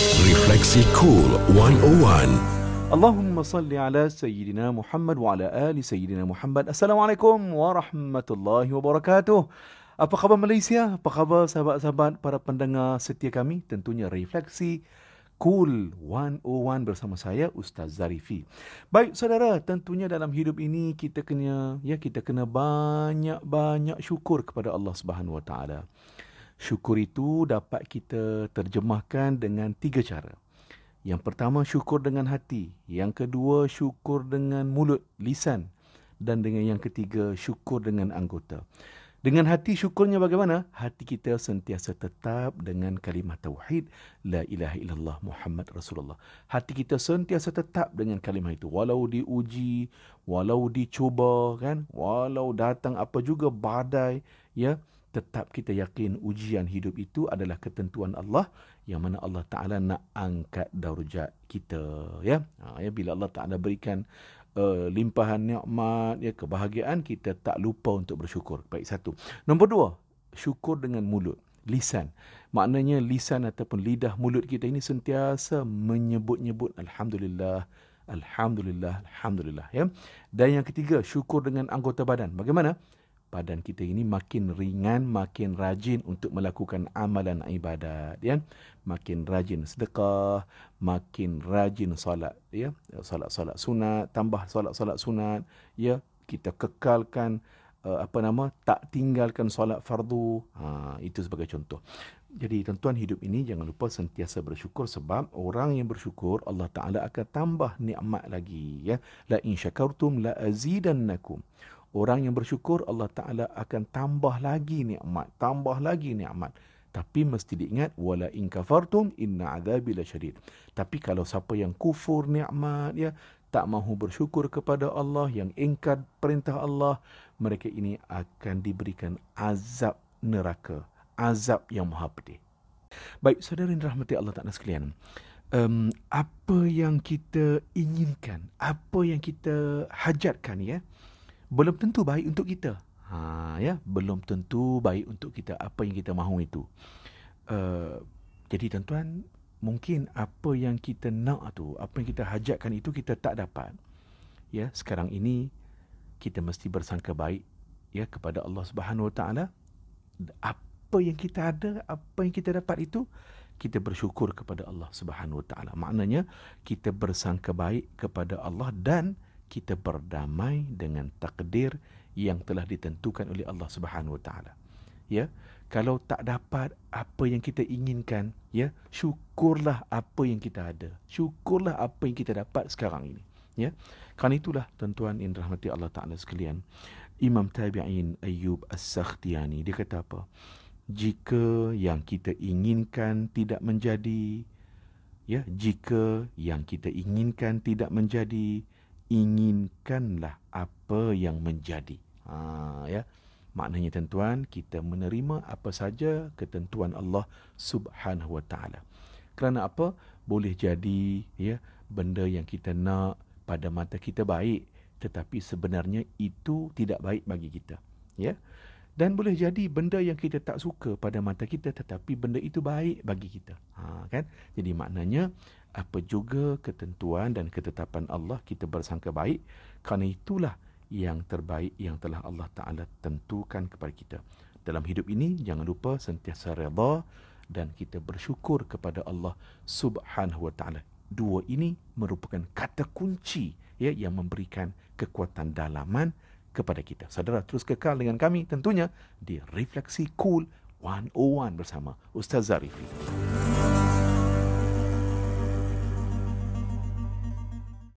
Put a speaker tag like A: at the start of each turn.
A: Refleksi Cool 101.
B: Allahumma salli ala Sayyidina Muhammad wa ala ali Sayyidina Muhammad. Assalamualaikum warahmatullahi wabarakatuh. Apa khabar Malaysia? Apa khabar sahabat-sahabat para pendengar setia kami? Tentunya refleksi Cool 101 bersama saya Ustaz Zarifi. Baik saudara, tentunya dalam hidup ini kita kena ya kita kena banyak-banyak syukur kepada Allah Subhanahu Wa Taala. Syukur itu dapat kita terjemahkan dengan tiga cara. Yang pertama syukur dengan hati, yang kedua syukur dengan mulut, lisan dan dengan yang ketiga syukur dengan anggota. Dengan hati syukurnya bagaimana? Hati kita sentiasa tetap dengan kalimah tauhid la ilaha illallah Muhammad Rasulullah. Hati kita sentiasa tetap dengan kalimah itu walau diuji, walau dicuba kan, walau datang apa juga badai ya tetap kita yakin ujian hidup itu adalah ketentuan Allah yang mana Allah Taala nak angkat darjat kita ya. Ha, ya bila Allah Taala berikan uh, limpahan nikmat ya kebahagiaan kita tak lupa untuk bersyukur. Baik satu. Nombor dua, syukur dengan mulut, lisan. Maknanya lisan ataupun lidah mulut kita ini sentiasa menyebut-nyebut alhamdulillah Alhamdulillah, Alhamdulillah. Ya. Dan yang ketiga, syukur dengan anggota badan. Bagaimana? Badan kita ini makin ringan, makin rajin untuk melakukan amalan ibadat, ya. Makin rajin sedekah, makin rajin solat, ya. Solat-solat sunat, tambah solat-solat sunat, ya. Kita kekalkan uh, apa nama? Tak tinggalkan solat fardu. Ha, itu sebagai contoh. Jadi tuan-tuan hidup ini jangan lupa sentiasa bersyukur sebab orang yang bersyukur Allah Taala akan tambah nikmat lagi ya. La in syakartum la azidannakum. Orang yang bersyukur Allah Taala akan tambah lagi nikmat, tambah lagi nikmat. Tapi mesti diingat wala in kafartum inna adzabi lasyadid. Tapi kalau siapa yang kufur nikmat ya, tak mahu bersyukur kepada Allah, yang ingkar perintah Allah, mereka ini akan diberikan azab neraka, azab yang maha pedih. Baik, saudara yang rahmati Allah Taala sekalian. Um, apa yang kita inginkan, apa yang kita hajatkan ya, belum tentu baik untuk kita. Ha ya, belum tentu baik untuk kita apa yang kita mahu itu. Uh, jadi tuan-tuan, mungkin apa yang kita nak tu, apa yang kita hajatkan itu kita tak dapat. Ya, sekarang ini kita mesti bersangka baik ya kepada Allah Subhanahu Wa Taala. Apa yang kita ada, apa yang kita dapat itu kita bersyukur kepada Allah Subhanahu Wa Taala. Maknanya kita bersangka baik kepada Allah dan kita berdamai dengan takdir yang telah ditentukan oleh Allah Subhanahu Wa Taala. Ya, kalau tak dapat apa yang kita inginkan, ya, syukurlah apa yang kita ada. Syukurlah apa yang kita dapat sekarang ini. Ya, kan itulah tuan-tuan yang dirahmati Allah Taala sekalian. Imam Tabi'in Ayyub As-Sakhtiani dia kata apa? Jika yang kita inginkan tidak menjadi, ya, jika yang kita inginkan tidak menjadi, inginkanlah apa yang menjadi. Ha, ya. Maknanya tuan-tuan, kita menerima apa saja ketentuan Allah Subhanahu Wa Taala. Kerana apa? Boleh jadi ya benda yang kita nak pada mata kita baik, tetapi sebenarnya itu tidak baik bagi kita. Ya. Dan boleh jadi benda yang kita tak suka pada mata kita tetapi benda itu baik bagi kita. Ha, kan? Jadi maknanya apa juga ketentuan dan ketetapan Allah kita bersangka baik kerana itulah yang terbaik yang telah Allah Taala tentukan kepada kita. Dalam hidup ini jangan lupa sentiasa redha dan kita bersyukur kepada Allah Subhanahu Wa Taala. Dua ini merupakan kata kunci ya yang memberikan kekuatan dalaman kepada kita. Saudara terus kekal dengan kami tentunya di Refleksi Cool 101 bersama Ustaz Zarifi.